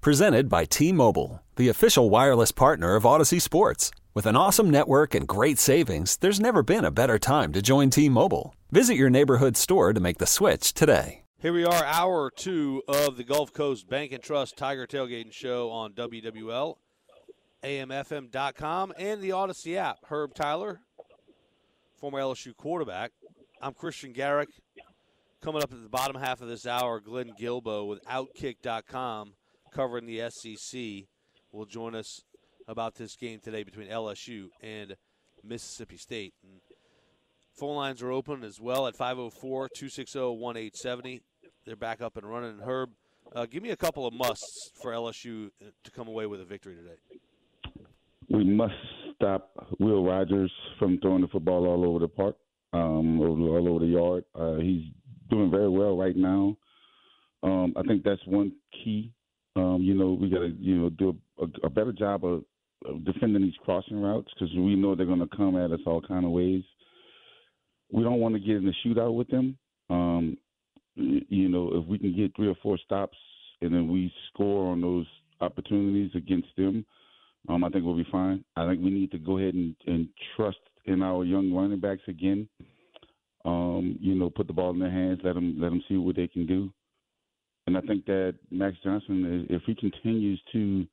Presented by T Mobile, the official wireless partner of Audacy Sports. With an awesome network and great savings, there's never been a better time to join T Mobile. Visit your neighborhood store to make the switch today. Here we are, hour two of the Gulf Coast Bank and Trust Tiger Tailgating Show on WWL, AMFM.com, and the Audacy app. Herb Tyler, former LSU quarterback. I'm Christian Garrick. Coming up at the bottom half of this hour, Glenn Guilbeau with Outkick.com covering the SEC will join us about this game today between LSU and Mississippi State. And phone lines are open as well at 504 260 1870. They're back up and running. Herb, uh, give me a couple of musts for LSU to come away with a victory today. We must stop Will Rogers from throwing the football all over the park, um, all over the yard. Uh, he's doing very well right now. Um, I think that's one key. Um, you know, we got to you know do a, a better job of, of, defending these crossing routes because we know they're going to come at us all kind of ways. We don't want to get in a shootout with them. Um, you know, if we can get three or four stops and then we score on those opportunities against them, um, I think we'll be fine. I think we need to go ahead and, and trust in our young running backs again. Um, you know, put the ball in their hands, let them let them see what they can do. And I think that Max Johnson, if he continues to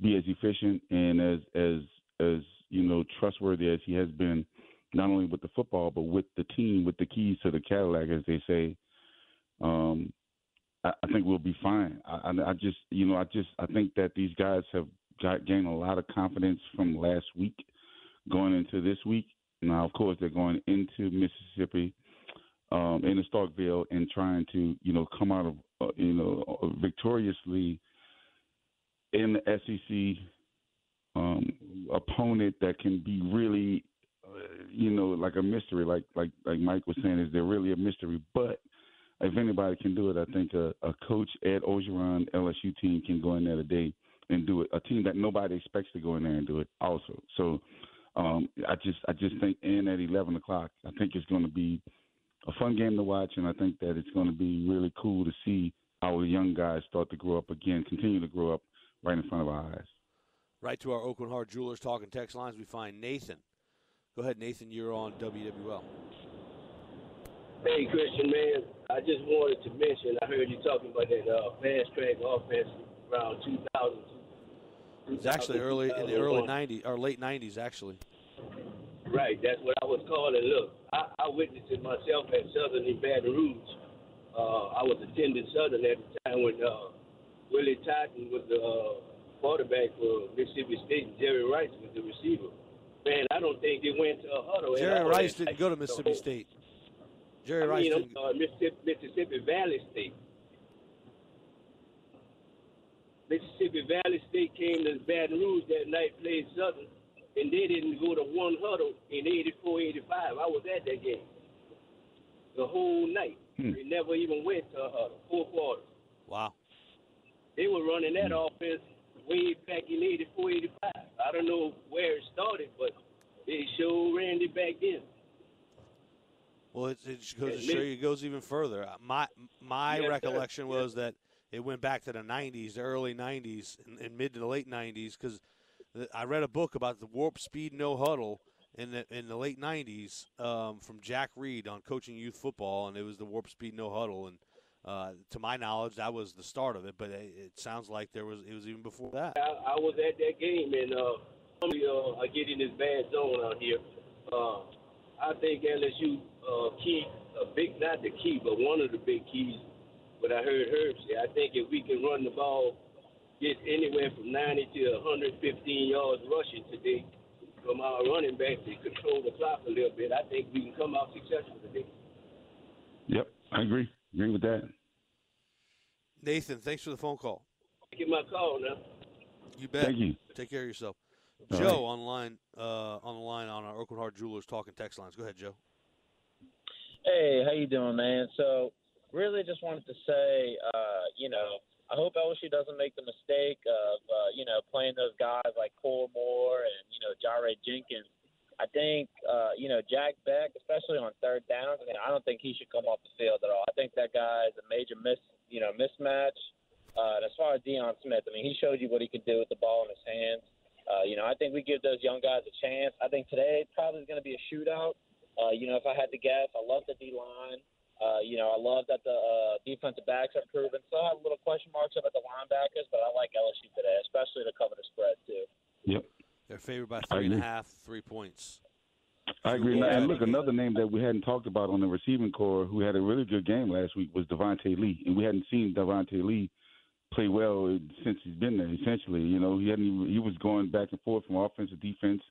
be as efficient and as as as you know trustworthy as he has been, not only with the football but with the team, with the keys to the Cadillac, as they say, um, I, I think we'll be fine. I, I, I just, you know, I just, I think that these guys have got gained a lot of confidence from last week going into this week. Now, of course, they're going into Mississippi, um, into Starkville, and trying to, you know, come out of, you know, uh, victoriously in the SEC um, opponent that can be really, uh, you know, like a mystery. Like like like Mike was saying, is they're really a mystery, but if anybody can do it, I think a, a coach Ed Orgeron LSU team can go in there today and do it. A team that nobody expects to go in there and do it also. So um, I just I just think and at eleven o'clock, I think it's going to be a fun game to watch, and I think that it's going to be really cool to see our young guys start to grow up again, continue to grow up right in front of our eyes. Right to our Aucoin Hart Jewelers talking text lines, we find Nathan. Go ahead, Nathan. You're on WWL. Hey, Christian, man. I just wanted to mention, I heard you talking about that uh, fast track offense around 2000. It's actually early in the early 90s or late 90s, actually. Right, that's what I was calling. Look, I, I witnessed it myself at Southern in Baton Rouge. Uh, I was attending Southern at the time when uh, Willie Totten was the uh, quarterback for Mississippi State and Jerry Rice was the receiver. Man, I don't think they went to a huddle. Jerry Rice didn't go to Mississippi State. Jerry I Rice mean, didn't. uh, Mississippi, Mississippi Valley State. Mississippi Valley State came to Baton Rouge that night, played Southern, and they didn't go to one huddle in 84, 85. I was at that game the whole night. Hmm. They never even went to a huddle, four quarters. Wow. They were running that offense way back in 84, 85. I don't know where it started, but they sure ran it back then. Well, it, it just goes to show you it goes even further. Uh, My my Yes, sir. recollection Yes. was that it went back to the 90s, the early 90s, and, and mid to the late 90s, because I read a book about the warp speed no huddle in the in the late 90s um, from Jack Reed on coaching youth football, and it was the warp speed no huddle. And uh, to my knowledge, that was the start of it. But it, it sounds like there was it was even before that. I, I was at that game, and uh, uh, I get in this bad zone out here. Uh, I think LSU uh, key, a big, not the key, but one of the big keys. What I heard Herb say, I think if we can run the ball, get anywhere from 90 to 115 yards rushing today from our running back to control the clock a little bit, I think we can come out successful today. Yep, I agree. Agree with that. Nathan, thanks for the phone call. Get my call now. You bet. Thank you. Take care of yourself. All Joe right. on the line uh, on the line on our Aucoin Hart Jewelers talking text lines. Go ahead, Joe. Hey, how you doing, man? So, really, just wanted to say, uh, you know, I hope LSU doesn't make the mistake of, uh, you know, playing those guys like Koy Moore and you know Jaray Jenkins. I think, uh, you know, Jack Bech, especially on third down. I mean, I don't think he should come off the field at all. I think that guy is a major miss, you know, mismatch. Uh, and as far as Deion Smith, I mean, he showed you what he could do with the ball in his hands. Uh, you know, I think we give those young guys a chance. I think today probably is going to be a shootout. Uh, you know, if I had to guess, I love the D line. Uh, you know, I love that the uh, defensive backs are proven. Still have little question marks about the linebackers, but I like LSU today, especially to cover the spread too. Yep. They're favored by I three and a agree. half, three points. I agree. Yeah. And look, another name that we hadn't talked about on the receiving core who had a really good game last week was Devonta Lee. And we hadn't seen Devonta Lee play well since he's been there, essentially. You know, he hadn't even, he was going back and forth from offense to defense,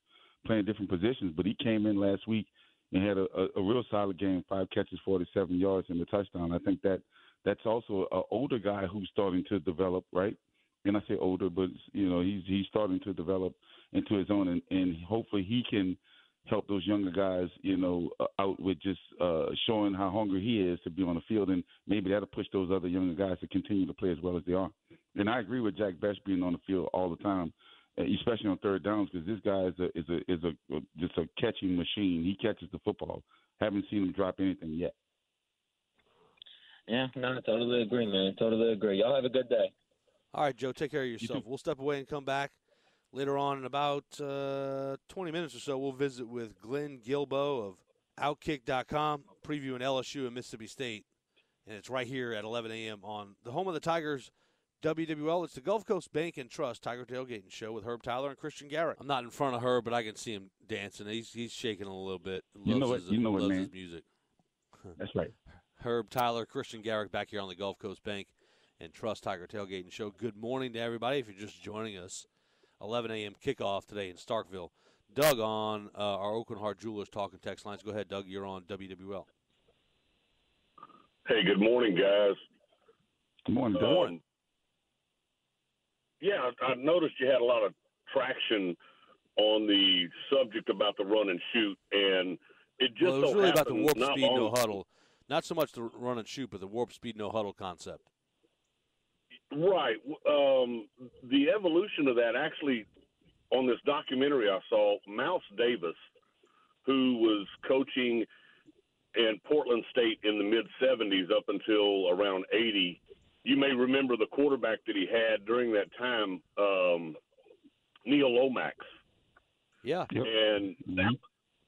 playing different positions. But he came in last week and had a, a, a real solid game, five catches, 47 yards, and a touchdown. I think that that's also an older guy who's starting to develop, right? And I say older, but you know he's he's starting to develop into his own, and, and hopefully he can help those younger guys, you know, uh, out with just uh, showing how hungry he is to be on the field, and maybe that'll push those other younger guys to continue to play as well as they are. And I agree with Jack Best being on the field all the time, especially on third downs, because this guy is a is a is a, a just a catching machine. He catches the football. Haven't seen him drop anything yet. Yeah, no, I totally agree, man. Totally agree. Y'all have a good day. All right, Joe, take care of yourself. We'll step away and come back later on in about uh, 20 minutes or so. We'll visit with Glenn Guilbeau of Outkick.com, previewing LSU and Mississippi State. And it's right here at 11 a.m. on the home of the Tigers, WWL. It's the Gulf Coast Bank and Trust Tiger Tailgating Show with Herb Tyler and Christian Garrick. I'm not in front of her, but I can see him dancing. He's he's shaking a little bit. Loves You know what- his, you know what, man. his music. That's right. Herb Tyler, Christian Garrick, back here on the Gulf Coast Bank and Trust Tiger Tailgating Show. Good morning to everybody. If you're just joining us, 11 a.m. kickoff today in Starkville. Doug on uh, our Aucoin Hart Jewelers talking text lines. Go ahead, Doug. You're on WWL. Hey, good morning, guys. Good morning, Doug. Um, yeah, I I noticed you had a lot of traction on the subject about the run and shoot, and it just well, it was so really about the warp not speed, no huddle. Not so much the run and shoot, but the warp speed, no huddle concept. Right. Um, the evolution of that actually on this documentary I saw, Mouse Davis, who was coaching in Portland State in the mid 70s up until around 80. You may remember the quarterback that he had during that time, um, Neil Lomax. Yeah. Yep. And that,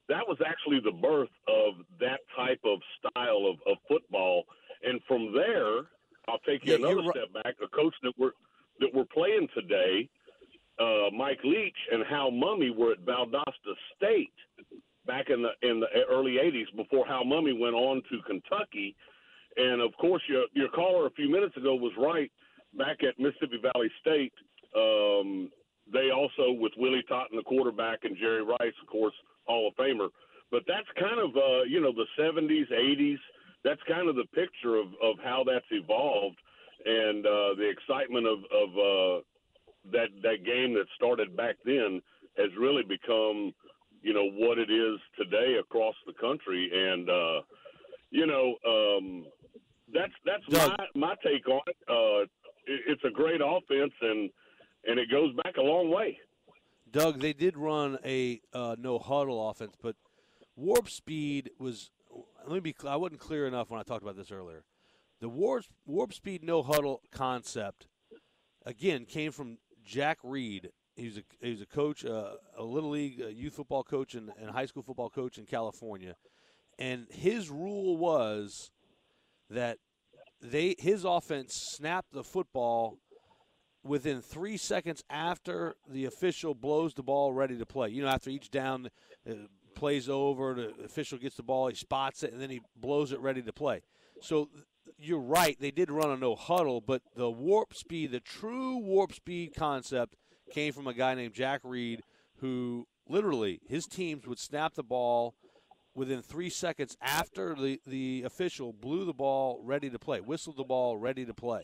that was actually the birth of that type of style of, of football. And from there, I'll take you Yeah, another ri- step back. A coach that we're that we're playing today, uh, Mike Leach and Hal Mumme were at Valdosta State back in the in the early '80s before Hal Mumme went on to Kentucky. And of course, your your caller a few minutes ago was right. Back at Mississippi Valley State, um, they also with Willie Totten, the quarterback, and Jerry Rice, of course, Hall of Famer. But that's kind of uh, you know the '70s, '80s. That's kind of the picture of of how that's evolved, and uh, the excitement of of uh, that that game that started back then has really become you know what it is today across the country, and uh, you know um, that's that's Doug. my my take on it. Uh, it. It's a great offense, and and it goes back a long way. Doug, they did run a uh, no huddle offense, but warp speed was. Let me be. I wasn't clear enough when I talked about this earlier. The warp warp speed no huddle concept, again, came from Jack Reed. He was a he was a coach, uh, a little league uh, youth football coach and, and high school football coach in California, and his rule was that they his offense snapped the football within three seconds after the official blows the ball ready to play. You know, after each down uh, plays over, the official gets the ball, he spots it, and then he blows it ready to play. So you're right, they did run a no huddle, but the warp speed, the true warp speed concept, came from a guy named Jack Reed, who literally his teams would snap the ball within three seconds after the, the official blew the ball ready to play, whistled the ball ready to play.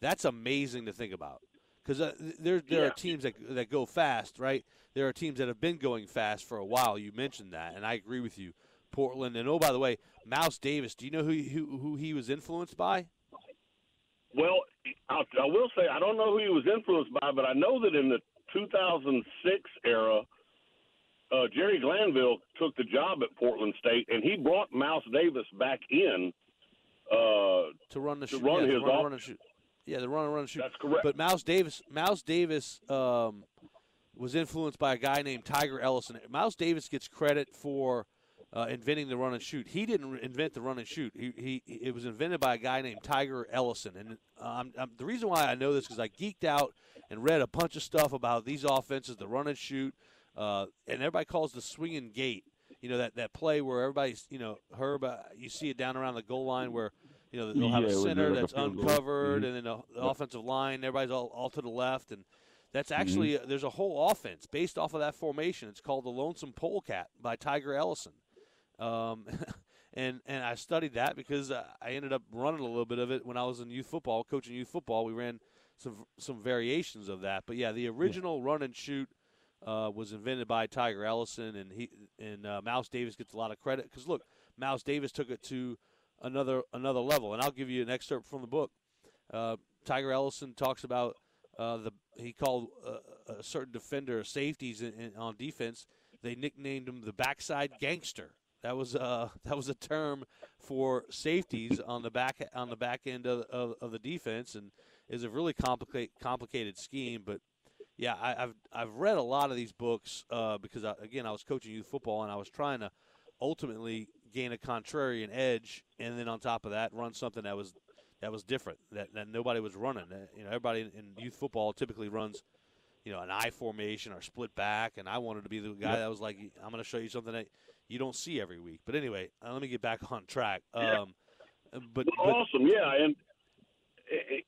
That's amazing to think about because uh, there there Yeah. are teams that that go fast, right? There are teams that have been going fast for a while. You mentioned that, and I agree with you. Portland, and oh, by the way, Mouse Davis. Do you know who he- who, who he was influenced by? Well, I, I will say I don't know who he was influenced by, but I know that in the 2006 era, uh, Jerry Glanville took the job at Portland State, and he brought Mouse Davis back in. Uh, to run the To shoot. run yeah, his run, run and shoot. Yeah, the run and run and shoot. that's correct. But Mouse Davis, Mouse Davis was was influenced by a guy named Tiger Ellison. Mouse Davis gets credit for uh, inventing the run and shoot. He didn't invent the run and shoot. He, he it was invented by a guy named Tiger Ellison. And um, um, the reason why I know this is I geeked out and read a bunch of stuff about these offenses, the run and shoot, uh, and everybody calls the swinging gate. You know that that play where everybody's you know Herb, uh, you see it down around the goal line where. You know they'll have Yeah, a center that's uncovered, Mhm. and then the, the offensive line. Everybody's all, all to the left, and that's Mm-hmm. actually there's a whole offense based off of that formation. It's called the Lonesome Polecat by Tiger Ellison, um, and and I studied that because uh, I ended up running a little bit of it when I was in youth football, coaching youth football. We ran some some variations of that, but yeah, the original run and shoot uh, was invented by Tiger Ellison, and he and uh, Mouse Davis gets a lot of credit because look, Mouse Davis took it to another another level, and I'll give you an excerpt from the book. Uh, Tiger Ellison talks about uh, the he called uh, a certain defender safeties in, in, on defense. They nicknamed him the backside gangster. That was uh, that was a term for safeties on the back on the back end of, of, of the defense, and is a really complicated complicated scheme. But yeah, I, I've I've read a lot of these books uh, because I, again I was coaching youth football and I was trying to ultimately gain a contrarian edge, and then on top of that, run something that was that was different that, that nobody was running. You know, everybody in, in youth football typically runs, you know, an I formation or split back, and I wanted to be the guy Yep. that was like, I'm going to show you something that you don't see every week. But anyway, uh, let me get back on track. Yeah. Um, but, Well, but awesome, yeah, and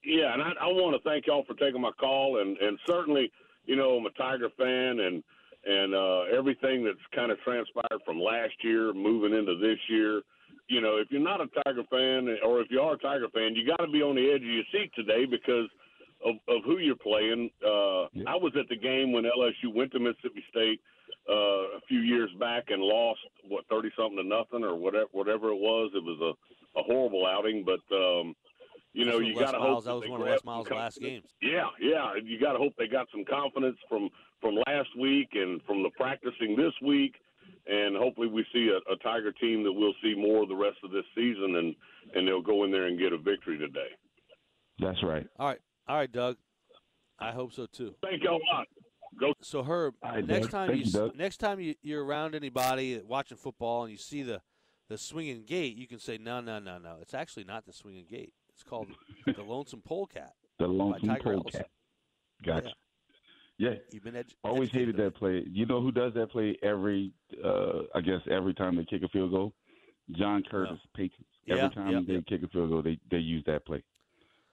yeah, and I, I want to thank y'all for taking my call, and and certainly, you know, I'm a Tiger fan, and and uh, everything that's kind of transpired from last year moving into this year. You know, if you're not a Tiger fan, or if you are a Tiger fan, you got to be on the edge of your seat today because of, of who you're playing. Uh, Yeah. I was at the game when LSU went to Mississippi State uh, a few years back and lost what thirty something to nothing or whatever whatever it was. It was a, a horrible outing, but um, you know you got to Miles, hope that was one of grab Les Miles' last games. Yeah, yeah, you got to hope they got some confidence from from last week and from the practicing this week, and hopefully we see a, a Tiger team that we'll see more of the rest of this season, and and they'll go in there and get a victory today. That's right. All right, all right, Doug. I hope so too. Thank y'all a lot. Go. So Herb, All right, next time Thank you, you, s- Doug. next time you, you're around anybody watching football and you see the the swinging gate, you can say no, no, no, no. It's actually not the swinging gate. It's called the Lonesome Polecat. The lonesome polecat. Gotcha. Yeah. You've been edu- Always hated that play. You know who does that play every? uh I guess every time they kick a field goal. John Curtis, Patriots. Yeah, Every time yeah, they yeah. kick a field goal, they they use that play.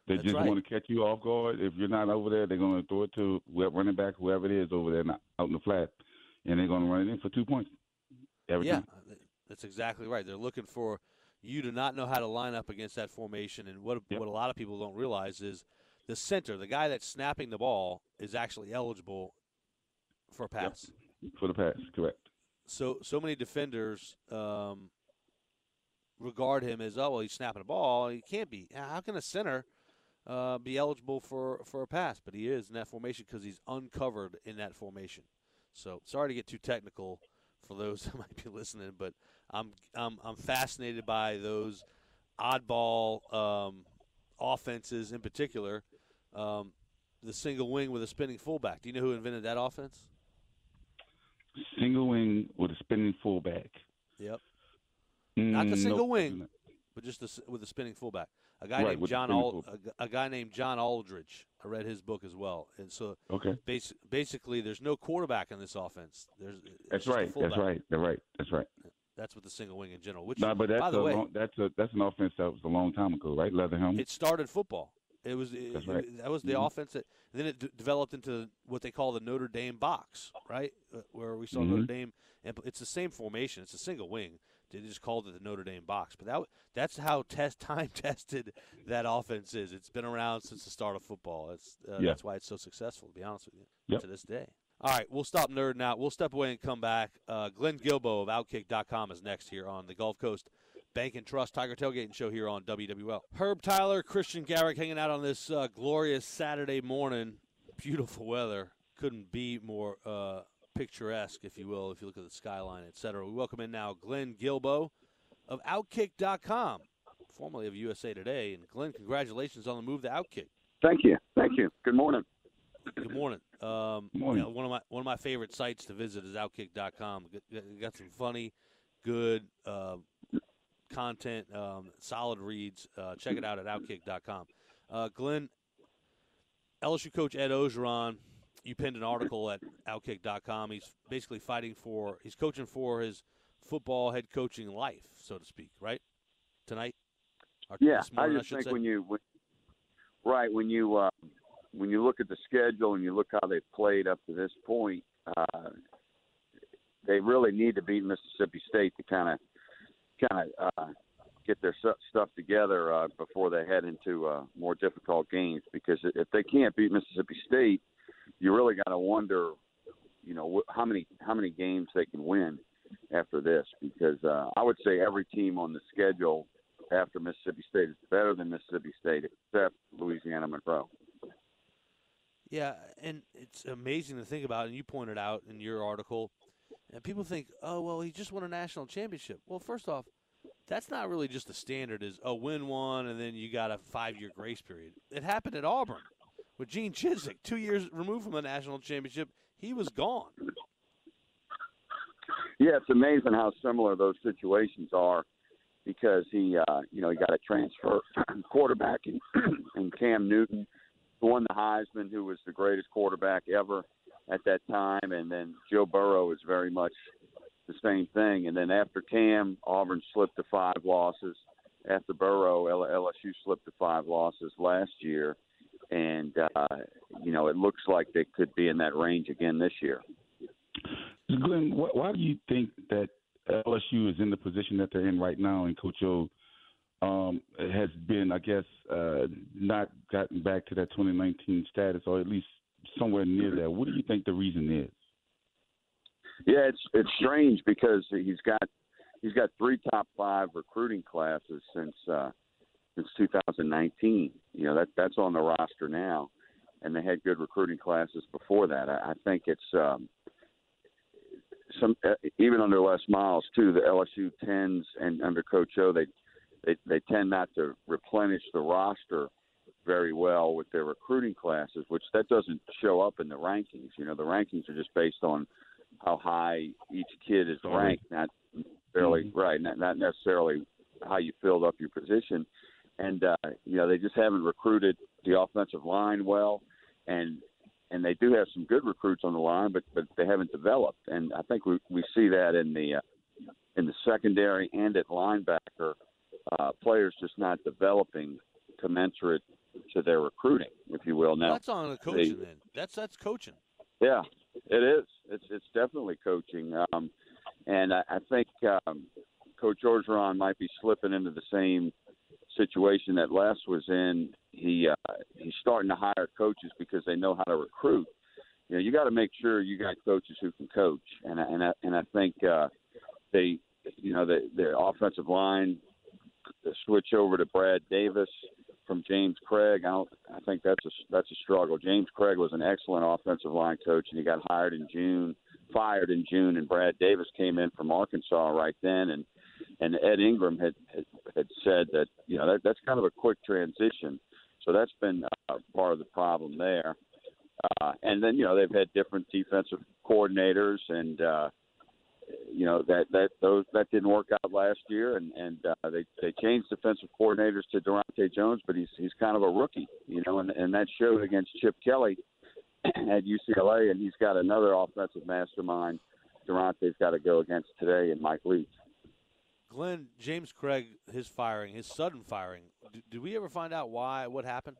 They That's just right. want to catch you off guard. If you're not over there, they're going to throw it to whoever running back, whoever it is over there, not out in the flat, and they're going to run it in for two points every Yeah, time. that's exactly right. They're looking for you do not know how to line up against that formation. And what Yep. what a lot of people don't realize is the center, the guy that's snapping the ball, is actually eligible for a pass. For the pass, correct. So so many defenders um, regard him as oh well he's snapping a ball. He can't be. How can a center uh, be eligible for for a pass? But he is in that formation because he's uncovered in that formation. So sorry to get too technical for those that might be listening, but I'm I'm I'm fascinated by those oddball um, offenses in particular. Um, the single wing with a spinning fullback. Do you know who invented that offense? Single wing with a spinning fullback. Yep. Not the Mm, single nope. wing. but just the, with a spinning fullback. A guy Right, named John Al, a, guy named John Aldridge. I read his book as well, and so Okay. basi- basically, there's no quarterback in this offense. There's That's right. That's right. That's right. That's right. That's with the single wing in general. Which, No, but that's by the a way, long, that's a that's an offense that was a long time ago, right? Leather helmet. it started football. It was it, right. that was the Mhm. offense that then it d- developed into what they call the Notre Dame box, right? Uh, Where we saw Mhm. Notre Dame, and it's the same formation. It's a single wing. They just called it the Notre Dame box, but that that's how test time tested that offense is. It's been around since the start of football. It's uh, Yeah. that's why it's so successful. To be honest with you, Yep. to this day. All right, we'll stop nerding out. We'll step away and come back. Uh, Glenn Guilbeau of Outkick.com is next here on the Gulf Coast Bank and Trust Tiger Tailgating Show here on WWL. Herb Tyler, Christian Garrick hanging out on this uh, glorious Saturday morning. Beautiful weather. Couldn't be more uh, picturesque, if you will, if you look at the skyline, etc. We welcome in now Glenn Guilbeau of Outkick.com, formerly of USA Today. And Glenn, congratulations on the move to Outkick. Thank you. Thank you. Good morning. Good morning. Um, Morning. you know, one of my one of my favorite sites to visit is Outkick.com. Got, got- got some funny, good uh, content, um, solid reads. Uh, check it out at Outkick.com. Uh, Glenn, LSU coach Ed Orgeron, you penned an article at Outkick.com. He's basically fighting for, he's coaching for his football head coaching life, so to speak, right? Tonight? Or Yeah, this I just should think say. when you when, right when you uh, when you look at the schedule and you look how they've played up to this point, uh, they really need to beat Mississippi State to kind of kind of uh, get their stuff together uh, before they head into uh, more difficult games. Because if they can't beat Mississippi State, you really got to wonder, you know, wh- how many how many games they can win after this. Because uh, I would say every team on the schedule after Mississippi State is better than Mississippi State, except Louisiana Monroe. Yeah, and it's amazing to think about, and you pointed out in your article, and people think, oh, well, he just won a national championship. Well, first off, that's not really just the standard is, oh, win one, and then you got a five-year grace period. It happened at Auburn with Gene Chizik. Two years removed from the national championship, he was gone. Yeah, it's amazing how similar those situations are because he, uh, you know, he got a transfer quarterback in, in Cam Newton, who won the Heisman, who was the greatest quarterback ever at that time, and then Joe Burrow is very much the same thing. And then after Cam, Auburn slipped to five losses. After Burrow, LSU slipped to five losses last year, and uh, you know, it looks like they could be in that range again this year. Glenn, wh- why do you think that LSU is in the position that they're in right now, and Coach O um, has been, I guess, uh, not gotten back to that 2019 status, or at least somewhere near that? What do you think the reason is? Yeah, it's it's strange because he's got he's got three top five recruiting classes since uh, since 2019. You know that that's on the roster now, and they had good recruiting classes before that. I, I think it's um, some uh, even under Les Miles too. The LSU tens and under Coach O, they they they tend not to replenish the roster very well with their recruiting classes, which that doesn't show up in the rankings. You know, the rankings are just based on how high each kid is ranked, not necessarily right, not, not necessarily how you filled up your position. And uh, you know, they just haven't recruited the offensive line well, and and they do have some good recruits on the line, but but they haven't developed. And I think we we see that in the uh, in the secondary and at linebacker, uh, players just not developing commensurate to their recruiting, if you will. Now That's on the coaching then. That's that's coaching. yeah, it is. It's it's definitely coaching, um, and I, I think um, Coach Orgeron might be slipping into the same situation that Les was in. He uh, he's starting to hire coaches because they know how to recruit. You know, you got to make sure you got coaches who can coach, and and I, and I think uh, they, you know, the the offensive line the switch over to Brad Davis from James Cregg. I don't. I think that's a that's a struggle. James Cregg was an excellent offensive line coach, and he got hired in June, fired in June, and Brad Davis came in from Arkansas right then, and and Ed Ingram had had, said that you know that that's kind of a quick transition. So that's been uh, part of the problem there. Uh, and then you know they've had different defensive coordinators, and uh, you know that that those that didn't work out last year, and and uh, they they changed defensive coordinators to Daronte Jones, but he's he's kind of a rookie, you know, and and that showed against Chip Kelly at UCLA, and he's got another offensive mastermind. Daronte's got to go against today, and Mike Leach. Glenn James Cregg, his firing, his sudden firing. Do, did we ever find out why? What happened?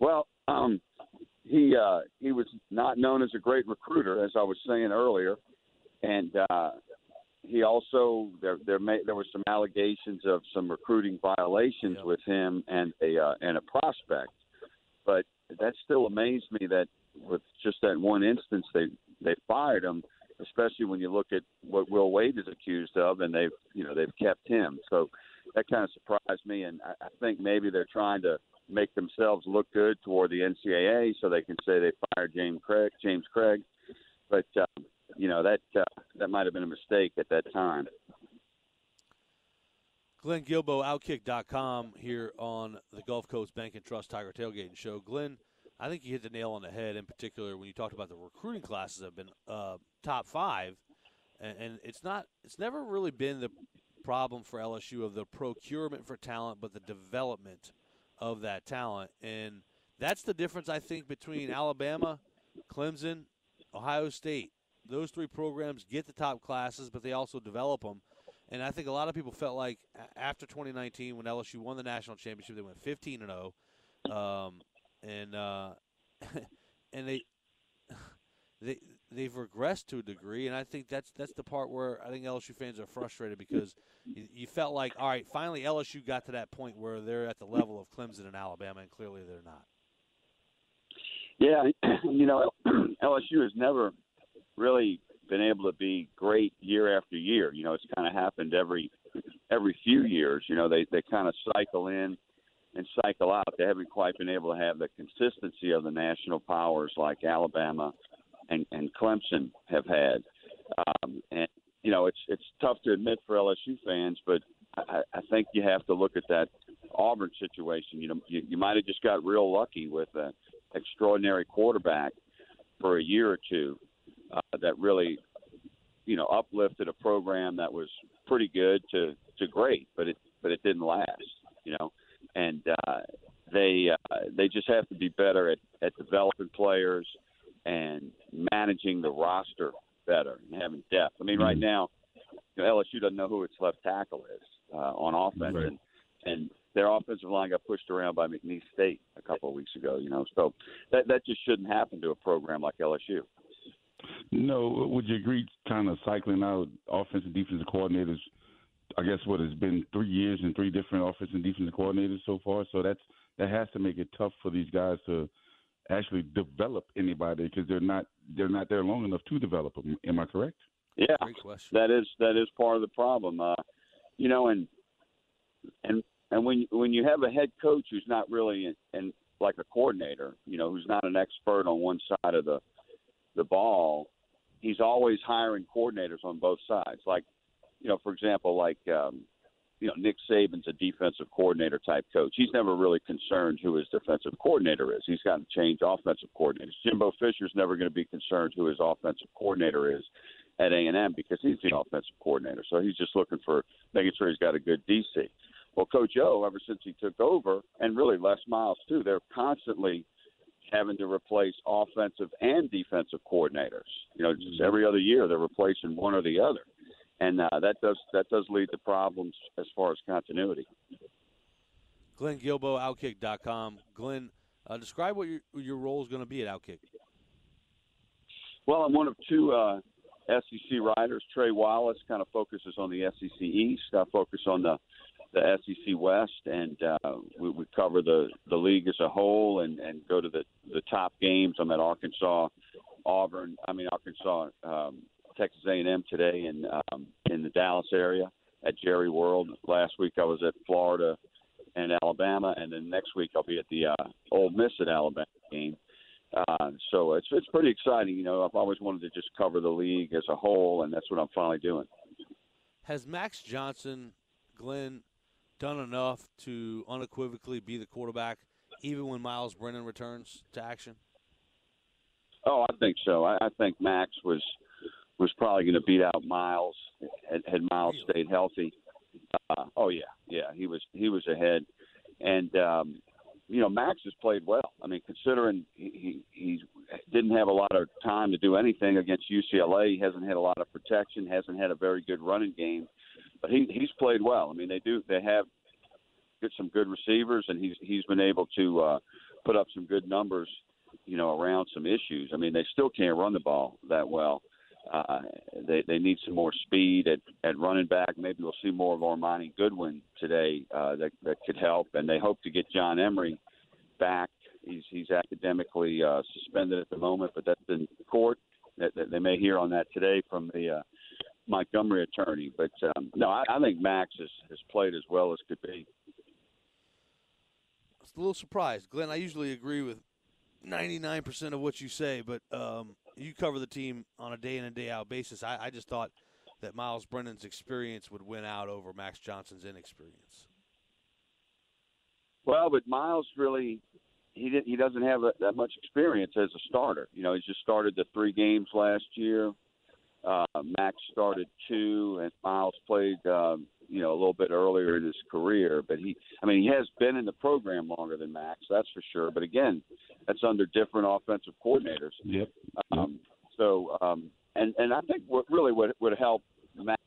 Well, um, he uh, he was not known as a great recruiter, as I was saying earlier, and uh, he also there there may, there were some allegations of some recruiting violations Yeah. with him and a uh, and a prospect, but that still amazed me that with just that one instance they they fired him, especially when you look at what Will Wade is accused of, and they've you know they've kept him. So that kind of surprised me, and I, think maybe they're trying to make themselves look good toward the NCAA so they can say they fired James Cregg. James Cregg, but um, you know that uh, that might have been a mistake at that time. Glenn Guilbeau, Outkick.com here on the Gulf Coast Bank and Trust Tiger Tailgating Show. Glenn, I think you hit the nail on the head in particular when you talked about the recruiting classes that have been uh, top five, and, and it's not it's never really been the problem for LSU of the procurement for talent, but the development of that talent, and that's the difference I think between Alabama, Clemson, Ohio State. Those three programs get the top classes, but they also develop them. And I think a lot of people felt like after 2019, when LSU won the national championship, they went 15 and 0, um, and uh, and they they they've regressed to a degree. And I think that's that's the part where I think LSU fans are frustrated because you, you felt like, all right, finally LSU got to that point where they're at the level of Clemson and Alabama, and clearly they're not. Yeah, you know, LSU has never really been able to be great year after year. You know, it's kind of happened every every few years. You know, they they kind of cycle in and cycle out. They haven't quite been able to have the consistency of the national powers like Alabama and and Clemson have had. Um, and you know, it's it's tough to admit for LSU fans, but I, I think you have to look at that Auburn situation. You know, you, you might have just got real lucky with an extraordinary quarterback for a year or two uh, that really, you know, uplifted a program that was pretty good to to great, but it but it didn't last. You know, and uh, they uh, they just have to be better at at developing players and managing the roster better and having depth. I mean, right now, you know, LSU doesn't know who its left tackle is uh, on offense, Right. and and their offensive line got pushed around by McNeese State a couple of weeks ago. You know, so that that just shouldn't happen to a program like LSU. No, would you agree? Kind of cycling out offensive and defensive coordinators. I guess what has been three years and three different offensive and defensive coordinators so far. So that's that has to make it tough for these guys to actually develop anybody because they're not they're not there long enough to develop them. Am I correct? Yeah, Great question. that is that is part of the problem. Uh, you know, and and and when when you have a head coach who's not really in, in like a coordinator, you know, who's not an expert on one side of the the ball, he's always hiring coordinators on both sides. Like, you know, for example, like um, you know, Nick Saban's a defensive coordinator type coach. He's never really concerned who his defensive coordinator is. He's got to change offensive coordinators. Jimbo Fisher's never going to be concerned who his offensive coordinator is at A and M because he's the offensive coordinator. So he's just looking for making sure he's got a good DC. Well, Coach O, ever since he took over, and really Les Miles too, they're constantly having to replace offensive and defensive coordinators. You know, just every other year they're replacing one or the other, and uh, that does that does lead to problems as far as continuity. Glenn Guilbeau, Outkick.com. Glenn, uh, describe what your your role is going to be at Outkick. Well, I'm one of two uh, SEC writers. Trey Wallace kind of focuses on the SEC East. I focus on the the SEC West, and uh, we, we cover the the league as a whole and and go to the the top games. I'm at Arkansas, Auburn. I mean Arkansas, um, Texas A&M today, and um, in the Dallas area at Jerry World. Last week I was at Florida and Alabama, and then next week I'll be at the uh, Ole Miss at Alabama game. Uh, so it's it's pretty exciting. You know, I've always wanted to just cover the league as a whole, and that's what I'm finally doing. Has Max Johnson, Glenn, done enough to unequivocally be the quarterback, even when Myles Brennan returns to action? Oh, I think so. I, I think Max was was probably going to beat out Myles had, had Myles stayed healthy. Uh, oh yeah, yeah, he was he was ahead, and um, you know Max has played well. I mean, considering he, he he didn't have a lot of time to do anything against UCLA, he hasn't had a lot of protection, hasn't had a very good running game, but he he's played well. I mean, they do they have get some good receivers, and he's he's been able to uh, put up some good numbers, you know, around some issues. I mean, they still can't run the ball that well. Uh, they they need some more speed at, at running back. Maybe we'll see more of Armoni Goodwin today uh, that that could help. And they hope to get John Emery back. He's he's academically uh, suspended at the moment, but that's in court. That, that they may hear on that today from the uh, Montgomery attorney. But um, no, I, I think Max has, has played as well as could be. I was a little surprised, Glenn. I usually agree with 99% of what you say, but um, you cover the team on a day in and day out basis. I, I just thought that Myles Brennan's experience would win out over Max Johnson's inexperience. Well, but Myles really he didn't he doesn't have a, that much experience as a starter. You know, he's just started the three games last year. Uh, Max started two, and Myles played um, you know a little bit earlier in his career. But he, I mean, he has been in the program longer than Max, that's for sure. But again, that's under different offensive coordinators. Yep. Um, so, um, and and I think what really would would help Max,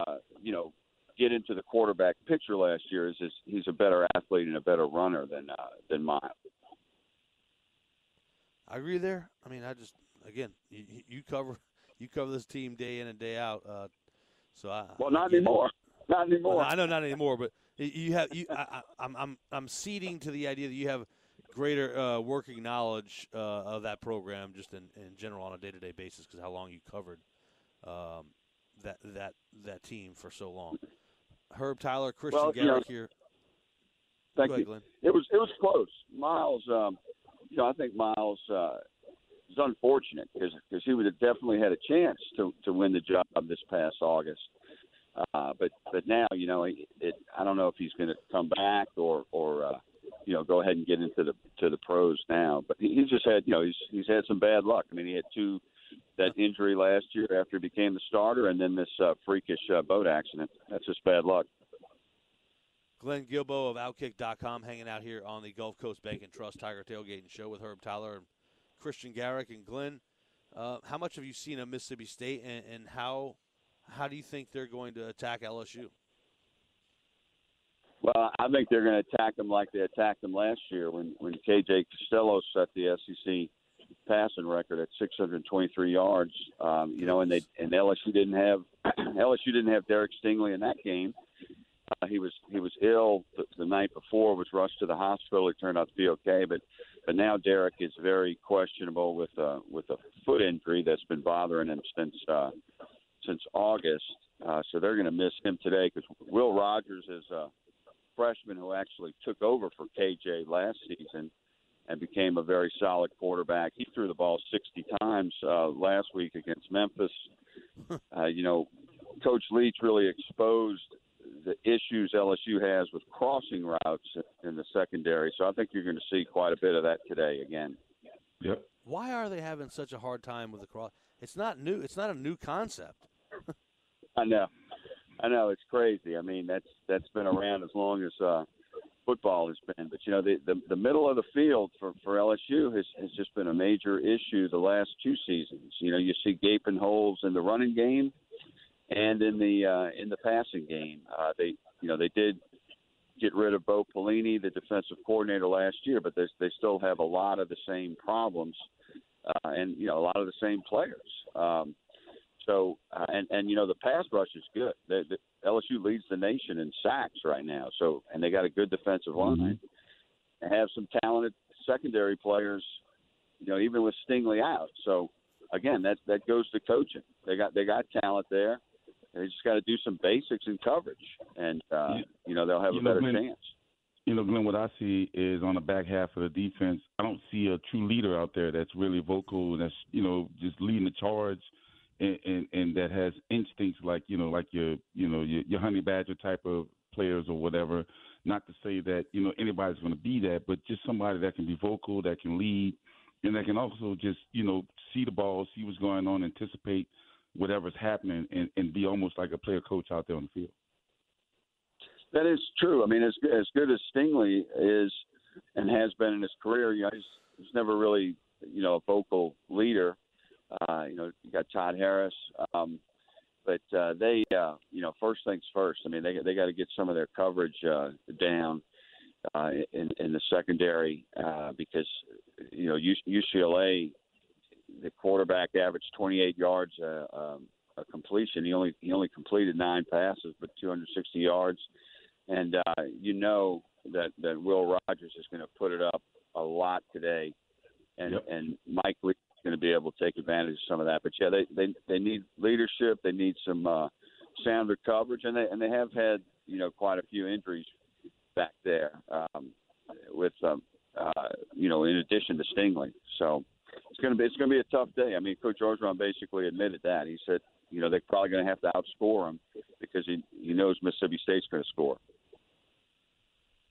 uh, you know, get into the quarterback picture last year is, is he's a better athlete and a better runner than uh, than Myles. I agree there. I mean, I just again, you, you cover you cover this team day in and day out. Uh, so I well, not anymore. Not anymore. Well, I know not anymore, but you have you. I, I'm I'm I'm ceding to the idea that you have greater uh, working knowledge uh, of that program just in, in general on a day to day basis because how long you covered um, that that that team for so long. Herb Tyler, Christian well, Garrick you know, here. Thank ahead, you. Glenn. It was it was close. Myles, um, you know, I think Myles uh, is unfortunate because he would have definitely had a chance to to win the job this past August. Uh, but but now you know it, it I don't know if he's going to come back or or uh, you know go ahead and get into the to the pros now. But he, he's just had you know he's he's had some bad luck. I mean he had two that injury last year after he became the starter, and then this uh, freakish uh, boat accident. That's just bad luck. Glenn Guilbeau of Outkick.com hanging out here on the Gulf Coast Bank and Trust Tiger Tailgating Show with Herb Tyler and Christian Garrick and Glenn. Uh, how much have you seen of Mississippi State, and, and how how do you think they're going to attack LSU? Well, I think they're going to attack them like they attacked them last year when when KJ Costello set the SEC passing record at 623 yards. Um, you know, and they and LSU didn't have LSU didn't have Derek Stingley in that game. Uh, he was he was ill the, the night before, was rushed to the hospital. He turned out to be okay, but but now Derek is very questionable with uh, with a foot injury that's been bothering him since uh, since August. Uh, so they're going to miss him today because Will Rogers is a freshman who actually took over for KJ last season and became a very solid quarterback. He threw the ball 60 times uh, last week against Memphis. Uh, you know, Coach Leach really exposed the issues LSU has with crossing routes in the secondary. So I think you're going to see quite a bit of that today again. Yep. Why are they having such a hard time with the cross? It's not new. It's not a new concept. I know, I know, it's crazy. I mean, that's that's been around as long as uh, football has been. But you know, the, the the middle of the field for for LSU has has just been a major issue the last two seasons. You know, you see gaping holes in the running game and in the uh, in the passing game. Uh, they you know they did get rid of Bo Pelini, the defensive coordinator last year, but they they still have a lot of the same problems uh, and you know a lot of the same players. Um, so uh, and and you know the pass rush is good. The, the LSU leads the nation in sacks right now. So and they got a good defensive line. Mm-hmm. They have some talented secondary players. You know, even with Stingley out. So again, that that goes to coaching. They got they got talent there. They just got to do some basics in coverage, and uh, you know they'll have You a know, better Glenn, chance. You know, Glenn, what I see is on the back half of the defense, I don't see a true leader out there that's really vocal, that's, you know, just leading the charge and, and, and that has instincts like, you know, like your, you know, your, your honey badger type of players or whatever. Not to say that, you know, anybody's going to be that, but just somebody that can be vocal, that can lead, and that can also just, you know, see the ball, see what's going on, anticipate whatever's happening, and, and be almost like a player coach out there on the field. That is true. I mean, as as good as Stingley is and has been in his career, you know, he's, he's never really, you know, a vocal leader. Uh, you know, you got Todd Harris, um, but uh, they, uh, you know, first things first. I mean, they they got to get some of their coverage uh, down, uh, in, in the secondary uh, because you know UCLA, the quarterback averaged 28 yards uh, um, a completion. He only he only completed nine passes, but 260 yards, and uh, you know that that Will Rogers is going to put it up a lot today, and Yep. and Mike Lee is going to be able to take advantage of some of that. But yeah, they they they need leadership. They need some uh, sounder coverage, and they and they have had you know quite a few injuries back there um, with um, uh, you know in addition to Stingley. So it's going to be it's going to be a tough day. I mean, Coach Orgeron basically admitted that. He said you know they're probably going to have to outscore him because he he knows Mississippi State's going to score.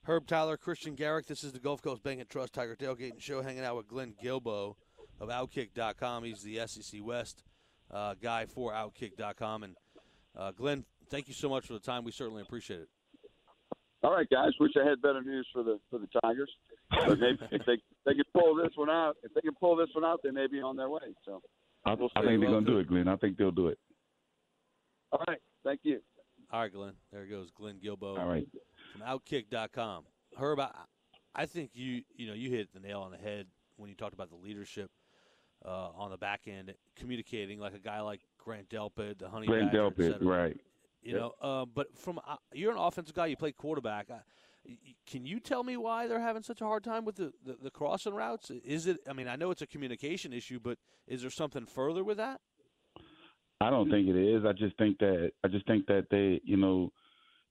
Herb Tyler, Christian Garrick. This is the Gulf Coast Bank and Trust Tiger Tailgate and Show, hanging out with Glenn Guilbeau of Outkick.com. He's the SEC West uh, guy for Outkick.com. And uh, Glenn, thank you so much for the time. We certainly appreciate it. All right, guys. Wish I had better news for the for the Tigers, but maybe if they they can pull this one out, if they can pull this one out, they may be on their way. So, I, We'll I think they're going to do it, Glenn. I think they'll do it. all right. Thank you. All right, Glenn. There goes Glenn Guilbeau All right. from Outkick.com. Herb, I, I think you you know you hit the nail on the head when you talked about the leadership uh, on the back end, communicating like a guy like Grant Delpit, the Honey Glenn Badger, Delpit, right. You know, uh, but from uh, you're an offensive guy. You play quarterback. Y- y- can you tell me why they're having such a hard time with the, the, the crossing routes? Is it? I mean, I know it's a communication issue, but is there something further with that? I don't think it is. I just think that I just think that they, you know,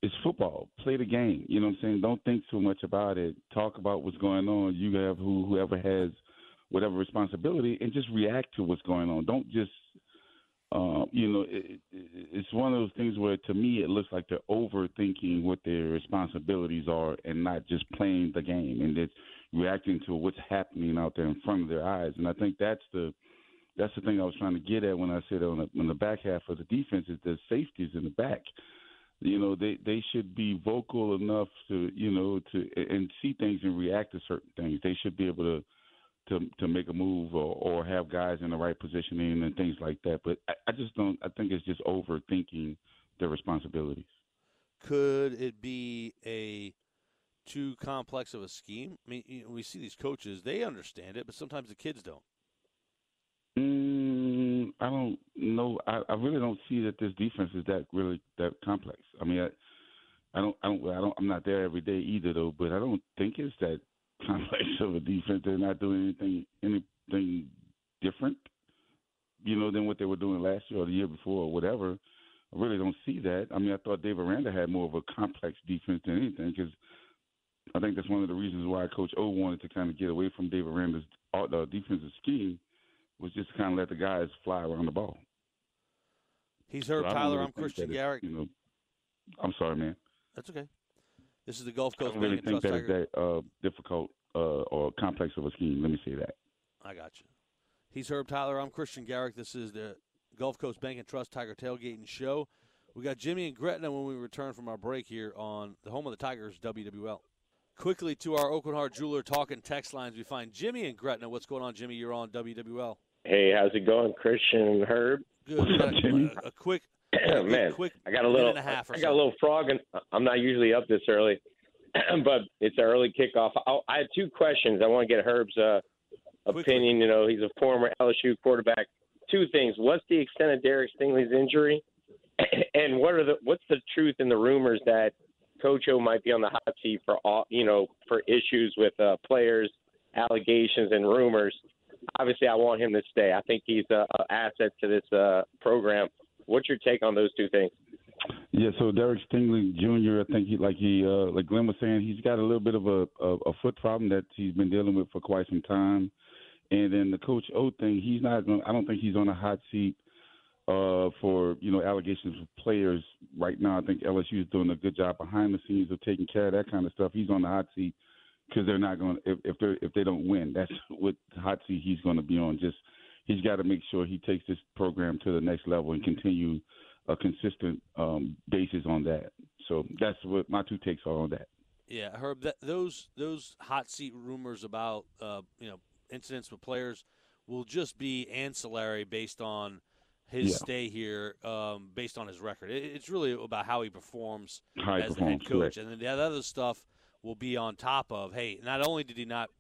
it's football. Play the game. You know what I'm saying? Don't think too much about it. Talk about what's going on. You have who whoever has whatever responsibility and just react to what's going on. Don't just uh, you know, it, it, it's one of those things where, to me, it looks like they're overthinking what their responsibilities are and not just playing the game and just reacting to what's happening out there in front of their eyes. And I think that's the that's the thing I was trying to get at when I said on the, on the back half of the defense is the safeties in the back. You know, they they should be vocal enough to you know to and see things and react to certain things. They should be able to to to make a move or, or have guys in the right positioning and things like that. But I, I just don't. I think it's just overthinking their responsibilities. Could it be a too complex of a scheme? I mean, you know, we see these coaches; they understand it, but sometimes the kids don't. Mm, I don't know. I, I really don't see that this defense is that really that complex. I mean, I, I don't, I don't, I don't. I'm not there every day either, though. But I don't think it's that complex of a defense. They're not doing anything, anything different, you know, than what they were doing last year or the year before or whatever. I really don't see that. I mean, I thought Dave Aranda had more of a complex defense than anything because I think that's one of the reasons why Coach O wanted to kind of get away from Dave Aranda's uh, defensive scheme was just to kind of let the guys fly around the ball. He's Herb So Tyler. really I'm Christian Garrick. You know, I'm sorry, man. That's okay. This is the Gulf I Coast don't really Bank and think Trust that Tiger. is that uh, difficult uh, or complex of a scheme. Let me say that. I got you. He's Herb Tyler. I'm Christian Garrick. This is the Gulf Coast Bank and Trust Tiger Tailgating Show. We got Jimmy and Gretna when we return from our break here on the home of the Tigers, WWL. Quickly to our Aucoin Hart Jeweler talking text lines, we find Jimmy and Gretna. What's going on, Jimmy? You're on WWL. Hey, how's it going, Christian and Herb? Good. What's up, a- Jimmy? A, a quick, a Man, quick I got a little, and a half or I so. got a little frog, and I'm not usually up this early, but it's an early kickoff. I, I had two questions. I want to get Herb's uh, opinion. You know, he's a former LSU quarterback. Two things: what's the extent of Derek Stingley's injury, and what are the what's the truth in the rumors that Coach O might be on the hot seat for all you know for issues with uh, players, allegations, and rumors. Obviously, I want him to stay. I think he's a, a asset to this uh, program. What's your take on those two things? Yeah, so Derek Stingley Jr. I think he like he uh, like Glenn was saying he's got a little bit of a, a a foot problem that he's been dealing with for quite some time, and then the Coach O thing he's not going. I don't think he's on a hot seat uh, for you know allegations of players right now. I think LSU is doing a good job behind the scenes of taking care of that kind of stuff. He's on the hot seat because they're not going if if they if they don't win. That's what hot seat he's going to be on. Just he's got to make sure he takes this program to the next level and continue a consistent um, basis on that. So that's what my two takes are on that. Yeah, Herb. That, those those hot seat rumors about uh, you know incidents with players will just be ancillary based on his Yeah. stay here, um, based on his record. It, it's really about how he performs How as the head coach, correct. and then the other stuff will be on top of. Hey, not only did he not,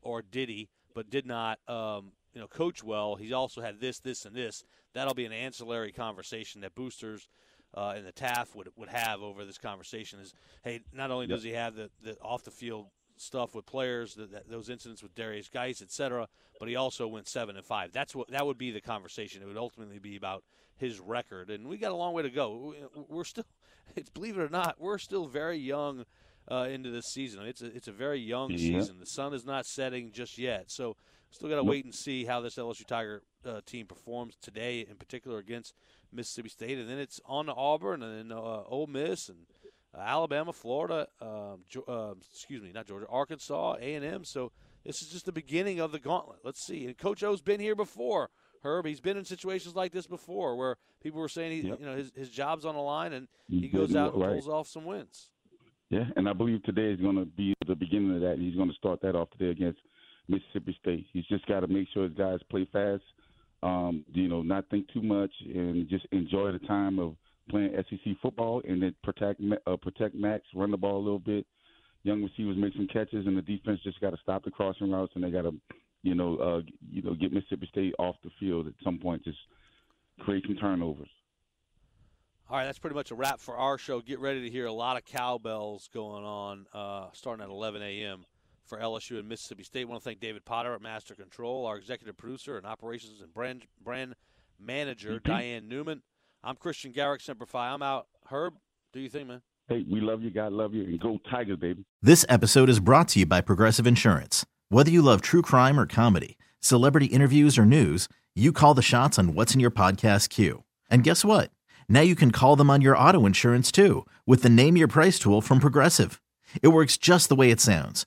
or did he, but did not, um, you know, coach well. He's also had this, this, and this. That'll be an ancillary conversation that boosters uh, and the TAF would would have over this conversation. Is hey, not only does he have the, the off the field stuff with players, the, that, those incidents with Derrius Guice, etc., but he also went seven and five. That's what that would be the conversation. It would ultimately be about his record, and we got a long way to go. We're still, it's believe it or not, we're still very young uh, into this season. It's a, it's a very young Yeah. season. The sun is not setting just yet, so still got to wait and see how this LSU Tiger uh, team performs today, in particular against Mississippi State, and then it's on to Auburn, and then uh, Ole Miss, and uh, Alabama, Florida, um, uh, excuse me, not Georgia, Arkansas, A and M. So this is just the beginning of the gauntlet. Let's see. And Coach O's been here before. Herb, he's been in situations like this before, where people were saying he, Yep. you know, his, his job's on the line, and He he goes out and right. pulls off some wins. Yeah, and I believe today is going to be the beginning of that. He's going to start that off today against Mississippi State. He's just got to make sure his guys play fast, um, you know, not think too much, and just enjoy the time of playing SEC football, and then protect uh, protect Max, run the ball a little bit. Young receivers make some catches, and the defense just got to stop the crossing routes, and they got to, you know, uh, you know, get Mississippi State off the field at some point, just create some turnovers. All right, that's pretty much a wrap for our show. Get ready to hear a lot of cowbells going on uh, starting at 11 a.m. for LSU and Mississippi State. I want to thank David Potter at Master Control, our executive producer and operations and brand brand manager, mm-hmm. Diane Newman. I'm Christian Garrick, Semper Fi. I'm out. Herb, do you think, man? Hey, we love you, God love you, and go Tigers, baby. This episode is brought to you by Progressive Insurance. Whether you love true crime or comedy, celebrity interviews or news, you call the shots on what's in your podcast queue. And guess what? Now you can call them on your auto insurance too with the Name Your Price tool from Progressive. It works just the way it sounds.